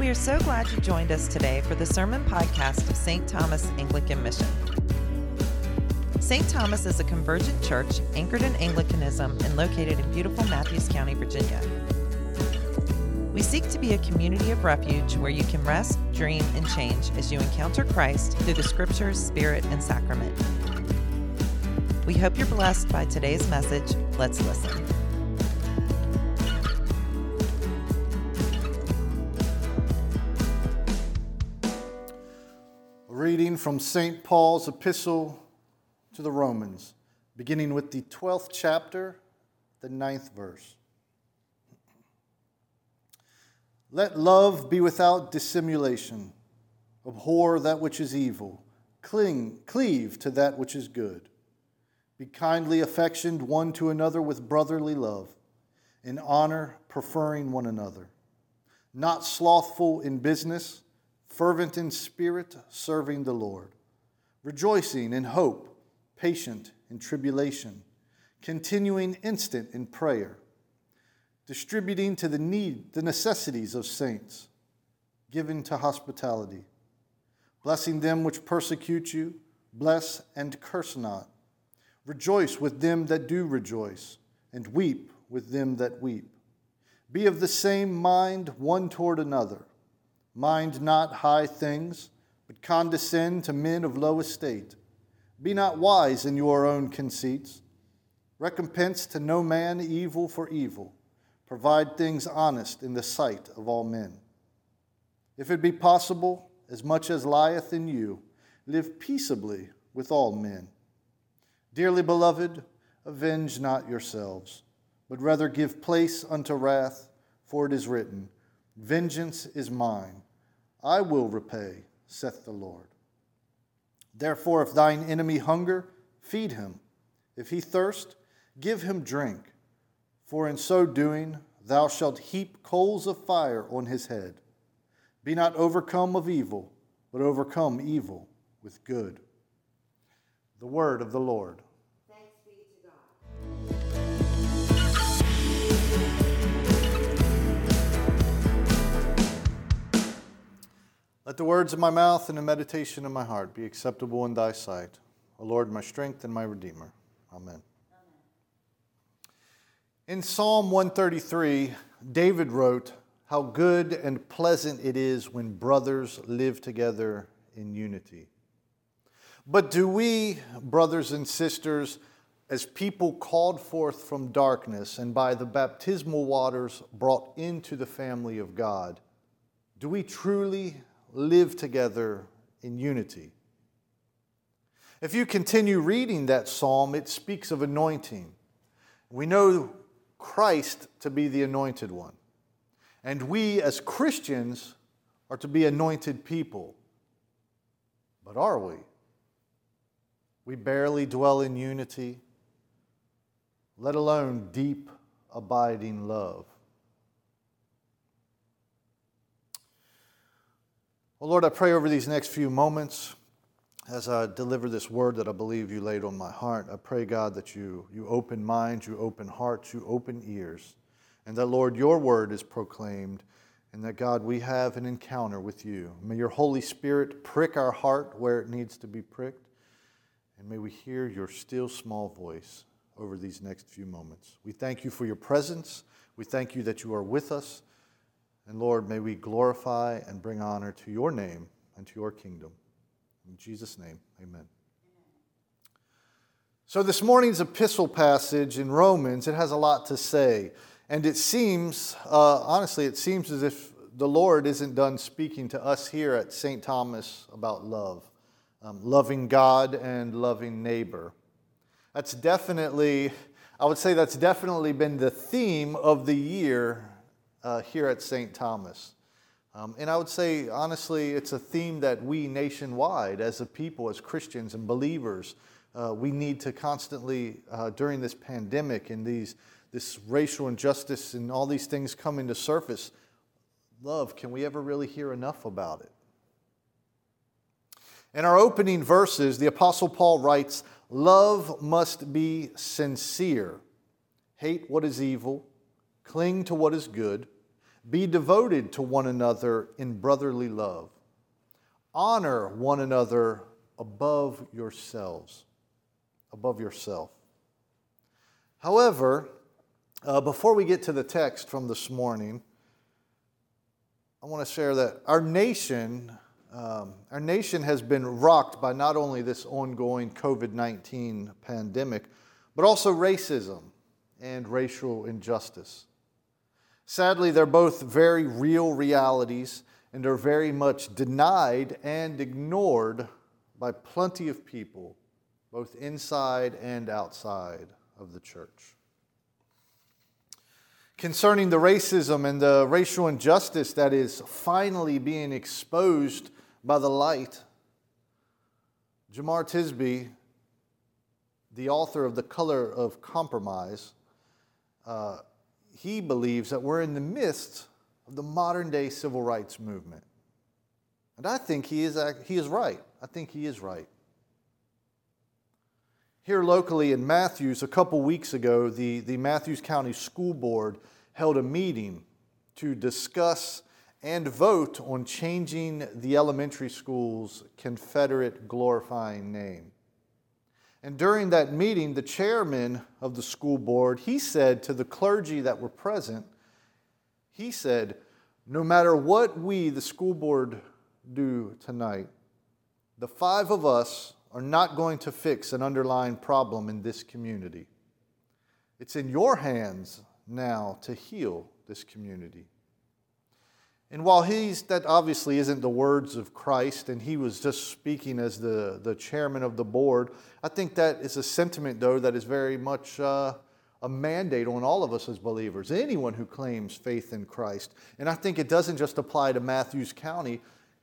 We are so glad you joined us today for the sermon podcast of St. Thomas Anglican Mission. St. Thomas is a convergent church anchored in Anglicanism and located in beautiful Mathews County, Virginia. We seek to be a community of refuge where you can rest, dream, and change as you encounter Christ through the scriptures, spirit, and sacrament. We hope you're blessed by today's message. Let's listen. From St. Paul's epistle to the Romans, beginning with the 12th chapter, the ninth verse. Let love be without dissimulation. Abhor that which is evil. Cling, cleave to that which is good. Be kindly affectioned one to another with brotherly love, in honor preferring one another. Not slothful in business, fervent in spirit, serving the Lord. Rejoicing in hope, patient in tribulation, continuing instant in prayer, distributing to the need the necessities of saints, giving to hospitality, blessing them which persecute you, bless and curse not. Rejoice with them that do rejoice, and weep with them that weep. Be of the same mind one toward another. Mind not high things, but condescend to men of low estate. Be not wise in your own conceits. Recompense to no man evil for evil. Provide things honest in the sight of all men. If it be possible, as much as lieth in you, live peaceably with all men. Dearly beloved, avenge not yourselves, but rather give place unto wrath, for it is written, Vengeance is mine, I will repay, saith the Lord. Therefore, if thine enemy hunger, feed him. If he thirst, give him drink. For in so doing, thou shalt heap coals of fire on his head. Be not overcome of evil, but overcome evil with good. The word of the Lord. Let the words of my mouth and the meditation of my heart be acceptable in thy sight, O Lord, my strength and my redeemer. Amen. In Psalm 133, David wrote, How good and pleasant it is when brothers live together in unity. But do we, brothers and sisters, as people called forth from darkness and by the baptismal waters brought into the family of God, do we truly live together in unity. If you continue reading that psalm, it speaks of anointing. We know Christ to be the anointed one. And we as Christians are to be anointed people. But are we? We barely dwell in unity, let alone deep, abiding love. Well, Lord, I pray over these next few moments as I deliver this word that I believe you laid on my heart. I pray, God, that you, you open minds, you open hearts, you open ears, and that, Lord, your word is proclaimed, and that, God, we have an encounter with you. May your Holy Spirit prick our heart where it needs to be pricked, and may we hear your still small voice over these next few moments. We thank you for your presence. We thank you that you are with us. And Lord, may we glorify and bring honor to your name and to your kingdom. In Jesus' name, amen. So, this morning's epistle passage in Romans, it has a lot to say. And it seems, uh, honestly, it seems as if the Lord isn't done speaking to us here at St. Thomas about love, um, loving God and loving neighbor. That's definitely, I would say that's definitely been the theme of the year uh, here at St. Thomas. Um, and I would say, honestly, it's a theme that we nationwide, as a people, as Christians and believers, uh, we need to constantly, uh, during this pandemic and these, this racial injustice and all these things coming to surface, love, can we ever really hear enough about it? In our opening verses, the Apostle Paul writes, Love must be sincere. Hate what is evil, cling to what is good, Be devoted to one another in brotherly love. Honor one another above yourselves, above yourself. However, uh, before we get to the text from this morning, I want to share that our nation, um, our nation has been rocked by not only this ongoing COVID 19 pandemic, but also racism and racial injustice. Sadly, they're both very real realities and are very much denied and ignored by plenty of people, both inside and outside of the church. Concerning the racism and the racial injustice that is finally being exposed by the light, Jemar Tisby, the author of The Color of Compromise, uh, he believes that we're in the midst of the modern day civil rights movement. And I think he is, he is right. I think he is right. Here locally in Mathews, a couple weeks ago, the, the Mathews County School Board held a meeting to discuss and vote on changing the elementary school's Confederate glorifying name. And during that meeting, the chairman of the school board, he said to the clergy that were present, he said, no matter what we, the school board, do tonight, the five of us are not going to fix an underlying problem in this community. It's in your hands now to heal this community. And while he's, that obviously isn't the words of Christ, and he was just speaking as the, the chairman of the board, I think that is a sentiment, though, that is very much uh, a mandate on all of us as believers, anyone who claims faith in Christ. And I think it doesn't just apply to Mathews County,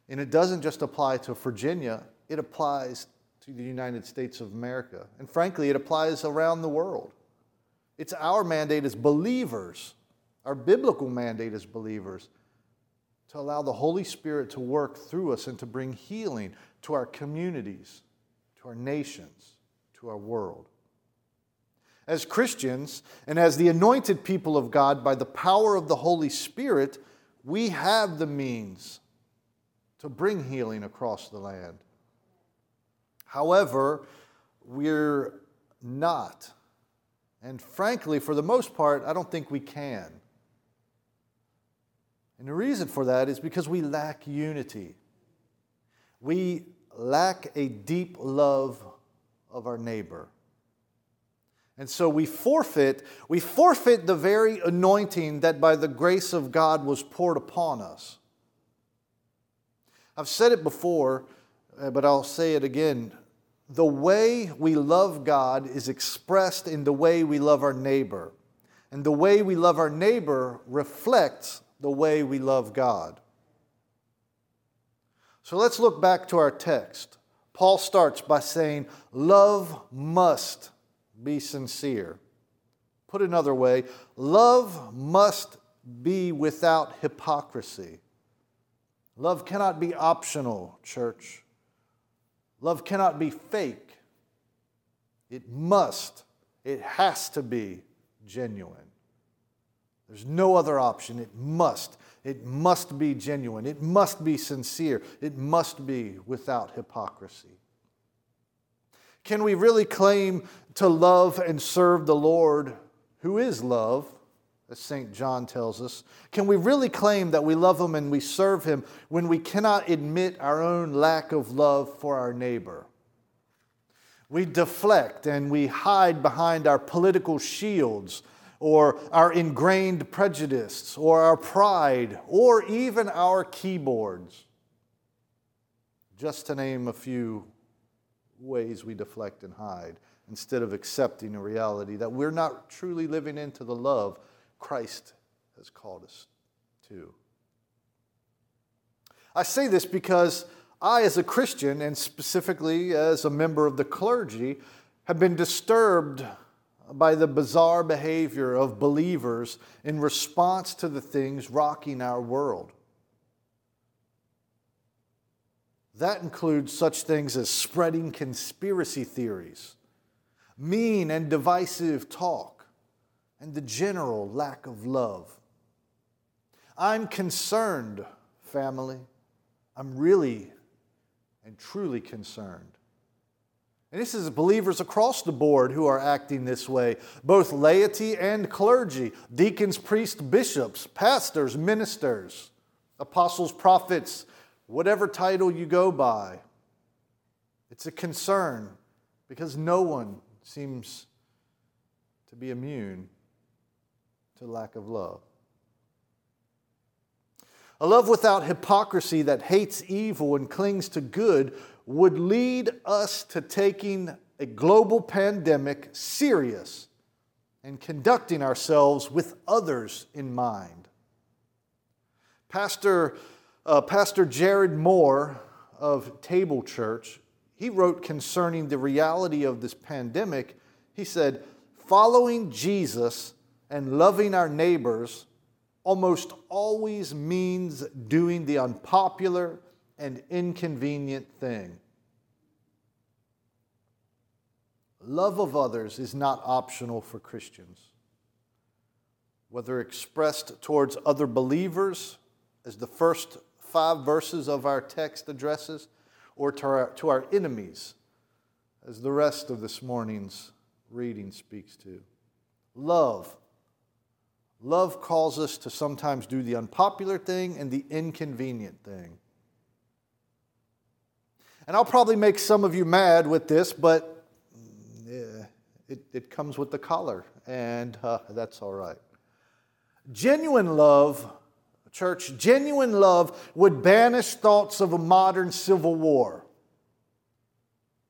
and it doesn't just apply to Virginia, it applies to the United States of America. And frankly, it applies around the world. It's our mandate as believers, our biblical mandate as believers to allow the Holy Spirit to work through us and to bring healing to our communities, to our nations, to our world. As Christians and as the anointed people of God by the power of the Holy Spirit, we have the means to bring healing across the land. However, we're not. And frankly, for the most part, I don't think we can. And the reason for that is because we lack unity. We lack a deep love of our neighbor. And so we forfeit, we forfeit the very anointing that by the grace of God was poured upon us. I've said it before, uh, but I'll say it again. The way we love God is expressed in the way we love our neighbor. And the way we love our neighbor reflects the way we love God. So let's look back to our text. Paul starts by saying, Love must be sincere. Put another way, love must be without hypocrisy. Love cannot be optional, church. Love cannot be fake. It must, it has to be genuine. There's no other option. It must. It must be genuine. It must be sincere. It must be without hypocrisy. Can we really claim to love and serve the Lord, who is love, as St. John tells us? Can we really claim that we love Him and we serve Him when we cannot admit our own lack of love for our neighbor? We deflect and we hide behind our political shields or our ingrained prejudice, or our pride, or even our keyboards. Just to name a few ways we deflect and hide instead of accepting a reality that we're not truly living into the love Christ has called us to. I say this because I, as a Christian, and specifically as a member of the clergy, have been disturbed by the bizarre behavior of believers in response to the things rocking our world. That includes such things as spreading conspiracy theories, mean and divisive talk, and the general lack of love. I'm concerned, family. I'm really and truly concerned. And this is believers across the board who are acting this way, both laity and clergy, deacons, priests, bishops, pastors, ministers, apostles, prophets, whatever title you go by. It's a concern because no one seems to be immune to lack of love. A love without hypocrisy that hates evil and clings to good would lead us to taking a global pandemic serious and conducting ourselves with others in mind. Pastor, uh, Pastor Jared Moore of Table Church, he wrote concerning the reality of this pandemic, he said, following Jesus and loving our neighbors almost always means doing the unpopular and inconvenient thing. Love of others is not optional for Christians. Whether expressed towards other believers, as the first five verses of our text addresses, or to our, to our enemies, as the rest of this morning's reading speaks to. Love Love calls us to sometimes do the unpopular thing and the inconvenient thing. And I'll probably make some of you mad with this, but it, it comes with the collar, and uh, that's all right. Genuine love, church, genuine love would banish thoughts of a modern civil war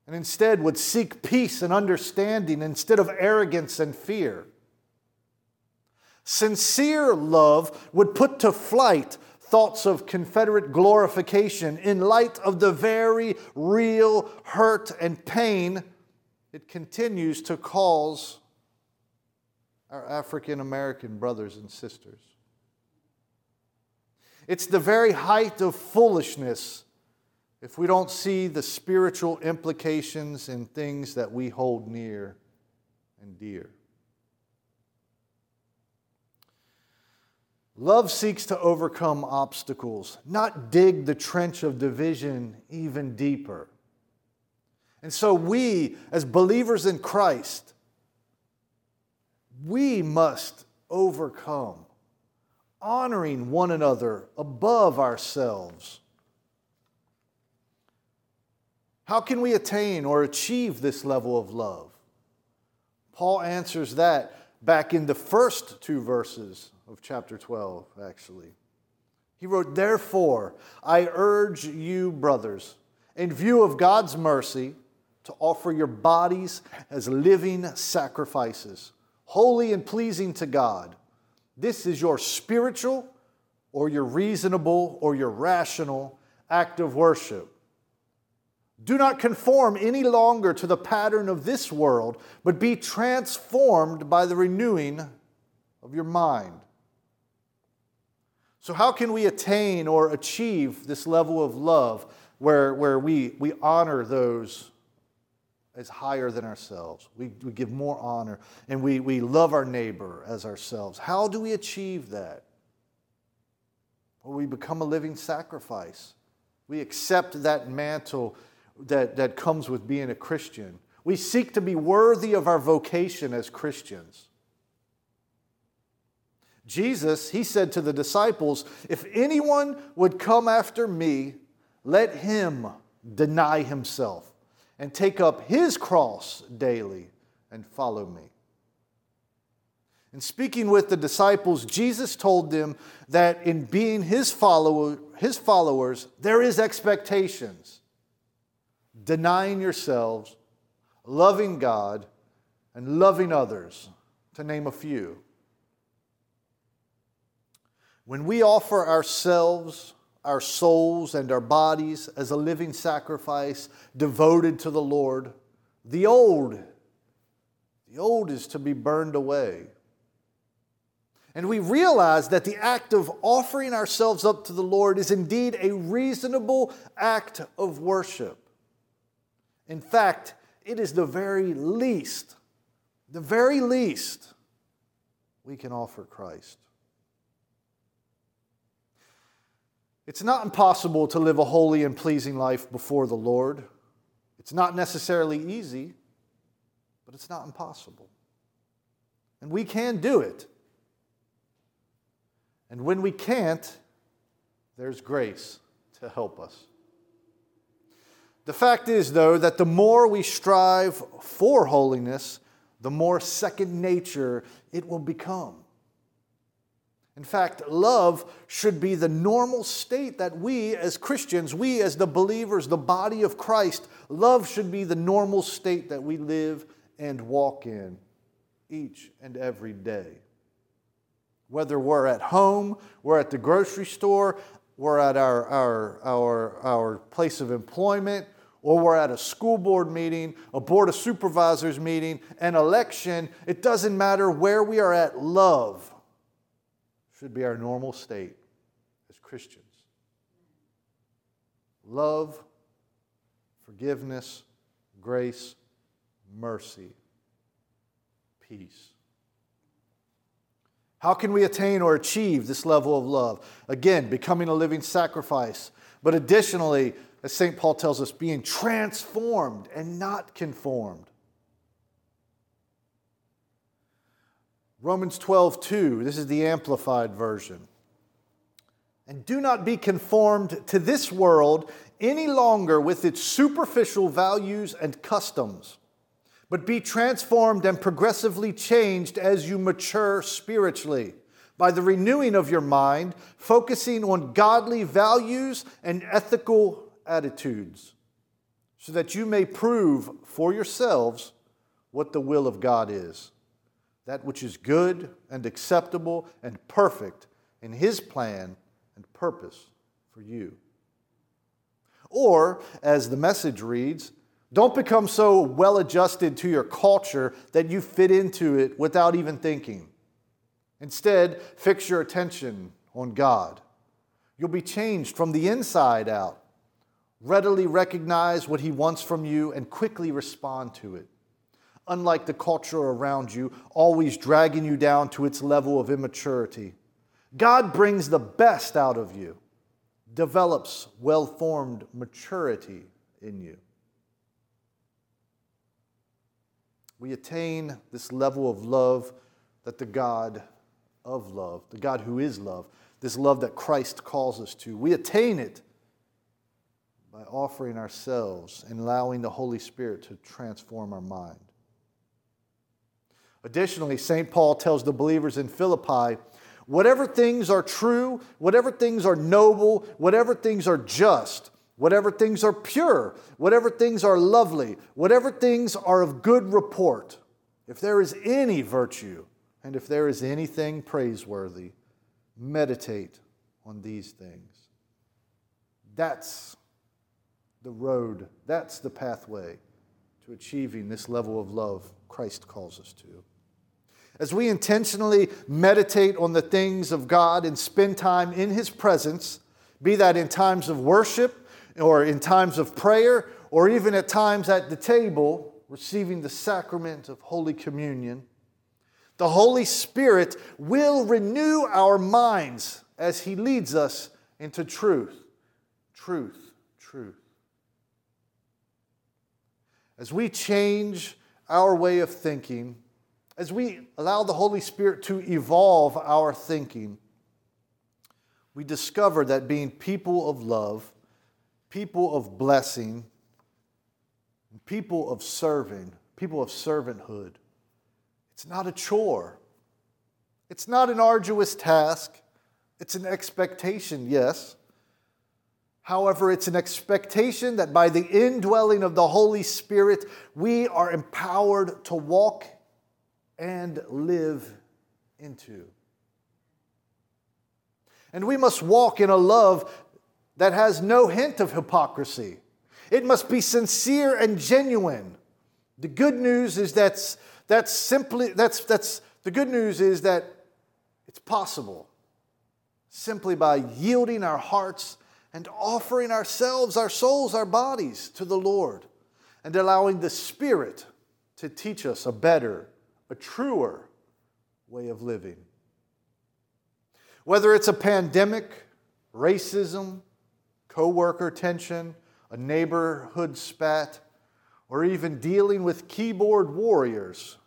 and instead would seek peace and understanding instead of arrogance and fear. Sincere love would put to flight thoughts of Confederate glorification in light of the very real hurt and pain it continues to cause our African American brothers and sisters. It's the very height of foolishness if we don't see the spiritual implications in things that we hold near and dear. Love seeks to overcome obstacles, not dig the trench of division even deeper. And so, we, as believers in Christ, we must overcome, honoring one another above ourselves. How can we attain or achieve this level of love? Paul answers that back in the first two verses of chapter 12, actually. He wrote, Therefore, I urge you, brothers, in view of God's mercy, to offer your bodies as living sacrifices, holy and pleasing to God. This is your spiritual or your reasonable or your rational act of worship. Do not conform any longer to the pattern of this world, but be transformed by the renewing of your mind so, how can we attain or achieve this level of love where, where we, we honor those as higher than ourselves? We, we give more honor and we, we love our neighbor as ourselves. How do we achieve that? Well, we become a living sacrifice. We accept that mantle that, that comes with being a Christian. We seek to be worthy of our vocation as Christians. Jesus, he said to the disciples, If anyone would come after me, let him deny himself and take up his cross daily and follow me. In speaking with the disciples, Jesus told them that in being his, follower, his followers, there is expectations. Denying yourselves, loving God, and loving others, to name a few. When we offer ourselves, our souls, and our bodies as a living sacrifice devoted to the Lord, the old, the old is to be burned away. And we realize that the act of offering ourselves up to the Lord is indeed a reasonable act of worship. In fact, it is the very least, the very least we can offer Christ. It's not impossible to live a holy and pleasing life before the Lord. It's not necessarily easy, but it's not impossible. And we can do it. And when we can't, there's grace to help us. The fact is, though, that the more we strive for holiness, the more second nature it will become. In fact, love should be the normal state that we as Christians, we as the believers, the body of Christ, love should be the normal state that we live and walk in each and every day. Whether we're at home, we're at the grocery store, we're at our, our, our, our place of employment, or we're at a school board meeting, a board of supervisors meeting, an election, it doesn't matter where we are at, love should be our normal state as Christians. Love, forgiveness, grace, mercy, peace. How can we attain or achieve this level of love? Again, becoming a living sacrifice. But additionally, as St. Paul tells us, being transformed and not conformed. Romans 12, 2, this is the Amplified Version. And do not be conformed to this world any longer with its superficial values and customs, but be transformed and progressively changed as you mature spiritually by the renewing of your mind, focusing on godly values and ethical attitudes, so that you may prove for yourselves what the will of God is that which is good and acceptable and perfect in His plan and purpose for you. Or, as the message reads, don't become so well adjusted to your culture that you fit into it without even thinking. Instead, fix your attention on God. You'll be changed from the inside out. Readily recognize what He wants from you and quickly respond to it unlike the culture around you, always dragging you down to its level of immaturity. God brings the best out of you, develops well formed maturity in you. We attain this level of love that the God of love, the God who is love, this love that Christ calls us to, we attain it by offering ourselves and allowing the Holy Spirit to transform our mind. Additionally, St. Paul tells the believers in Philippi whatever things are true, whatever things are noble, whatever things are just, whatever things are pure, whatever things are lovely, whatever things are of good report, if there is any virtue and if there is anything praiseworthy, meditate on these things. That's the road, that's the pathway to achieving this level of love Christ calls us to. As we intentionally meditate on the things of God and spend time in His presence, be that in times of worship or in times of prayer or even at times at the table receiving the sacrament of Holy Communion, the Holy Spirit will renew our minds as He leads us into truth. Truth, truth. As we change our way of thinking, as we allow the Holy Spirit to evolve our thinking, we discover that being people of love, people of blessing, people of serving, people of servanthood, it's not a chore. It's not an arduous task. It's an expectation, yes. However, it's an expectation that by the indwelling of the Holy Spirit, we are empowered to walk and live into. And we must walk in a love that has no hint of hypocrisy. It must be sincere and genuine. The good news is that's, that's simply, that's, that's, the good news is that it's possible simply by yielding our hearts and offering ourselves, our souls, our bodies to the Lord and allowing the Spirit to teach us a better a truer way of living. Whether it's a pandemic, racism, coworker tension, a neighborhood spat, or even dealing with keyboard warriors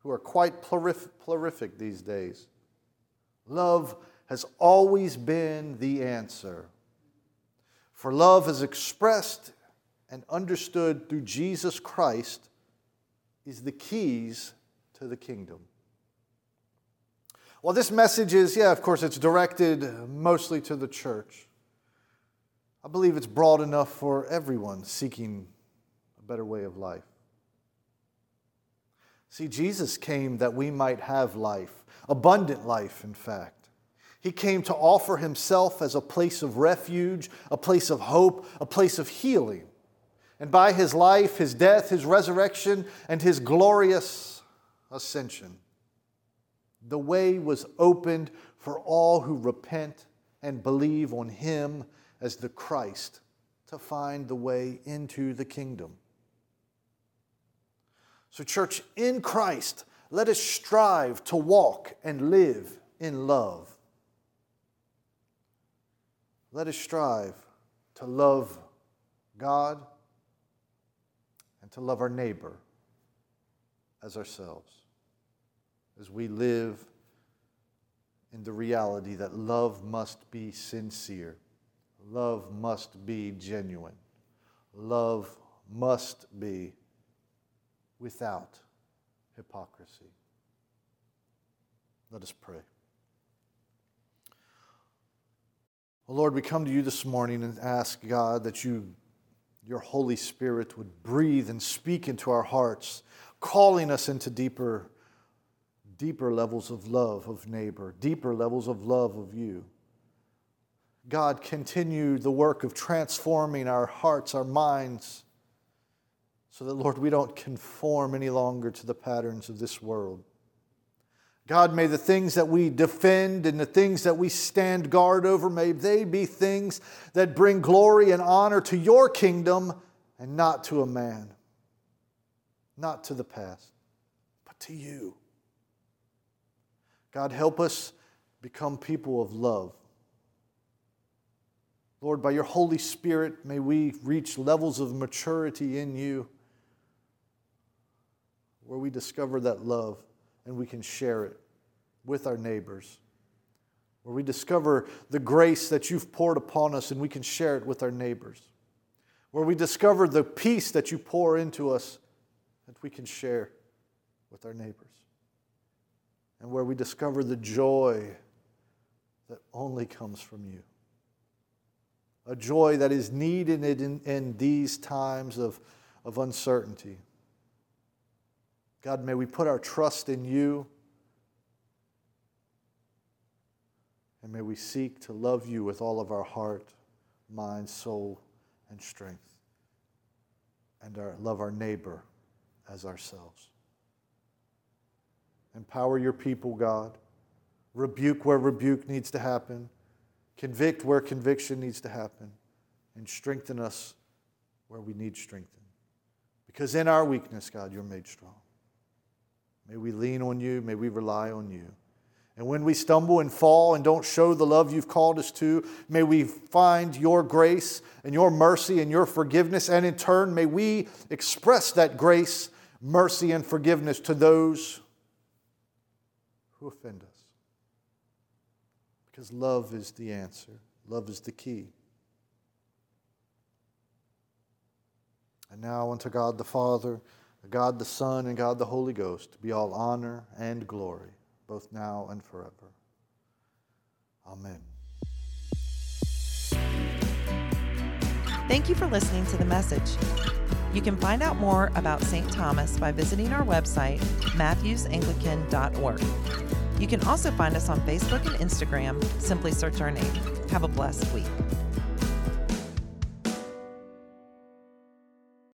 who are quite prolific these days. Love has always been the answer. For love is expressed and understood through Jesus Christ is the keys to the kingdom. Well, this message is, yeah, of course, it's directed mostly to the church. I believe it's broad enough for everyone seeking a better way of life. See, Jesus came that we might have life, abundant life, in fact. He came to offer himself as a place of refuge, a place of hope, a place of healing. And by his life, his death, his resurrection, and his glorious ascension, the way was opened for all who repent and believe on him as the Christ to find the way into the kingdom. So, church, in Christ, let us strive to walk and live in love. Let us strive to love God and to love our neighbor as ourselves as we live in the reality that love must be sincere, love must be genuine, love must be without hypocrisy. Let us pray. Well, Lord, we come to you this morning and ask, God, that you, your Holy Spirit would breathe and speak into our hearts, calling us into deeper, deeper levels of love of neighbor, deeper levels of love of you. God, continue the work of transforming our hearts, our minds, so that, Lord, we don't conform any longer to the patterns of this world. God, may the things that we defend and the things that we stand guard over, may they be things that bring glory and honor to your kingdom and not to a man, not to the past, but to you. God, help us become people of love. Lord, by your Holy Spirit, may we reach levels of maturity in you where we discover that love and we can share it with our neighbors. Where we discover the grace that you've poured upon us and we can share it with our neighbors. Where we discover the peace that you pour into us that we can share with our neighbors. And where we discover the joy that only comes from you. A joy that is needed in, in these times of, of uncertainty. God, may we put our trust in you. And may we seek to love you with all of our heart, mind, soul, and strength. And our, love our neighbor as ourselves. Empower your people, God. Rebuke where rebuke needs to happen. Convict where conviction needs to happen. And strengthen us where we need strengthened. Because in our weakness, God, you're made strong. May we lean on you. May we rely on you. And when we stumble and fall and don't show the love you've called us to, may we find your grace and your mercy and your forgiveness. And in turn, may we express that grace, mercy, and forgiveness to those who offend us. Because love is the answer, love is the key. And now unto God the Father God the Son and God the Holy Ghost be all honor and glory, both now and forever. Amen. Thank you for listening to the message. You can find out more about St. Thomas by visiting our website, mathewsanglican.org. You can also find us on Facebook and Instagram. Simply search our name. Have a blessed week.